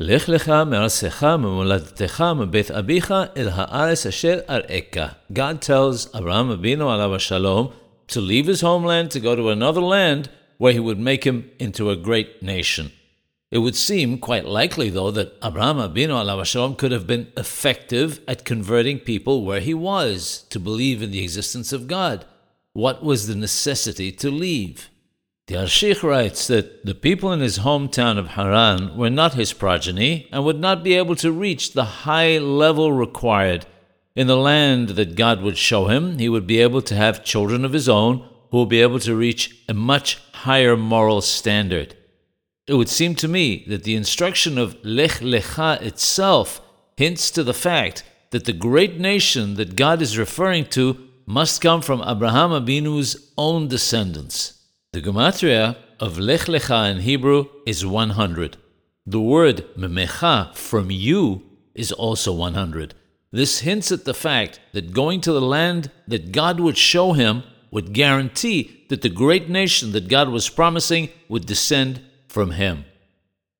לך לך מארצך ממולדתך מבית אביך אל הארץ אשר אראך. God tells Abraham Abinu alav shalom to leave his homeland to go to another land where he would make him into a great nation. It would seem quite likely, though, that Abraham Abinu alav shalom could have been effective at converting people where he was to believe in the existence of God. What was the necessity to leave? The Alshich writes that the people in his hometown of Haran were not his progeny and would not be able to reach the high level required. In the land that God would show him, he would be able to have children of his own who will be able to reach a much higher moral standard. It would seem to me that the instruction of Lech Lecha itself hints to the fact that the great nation that God is referring to must come from Abraham Abinu's own descendants. The gematria of Lech Lecha in Hebrew is 100. The word Memecha, from you, is also 100. This hints at the fact that going to the land that God would show him would guarantee that the great nation that God was promising would descend from him.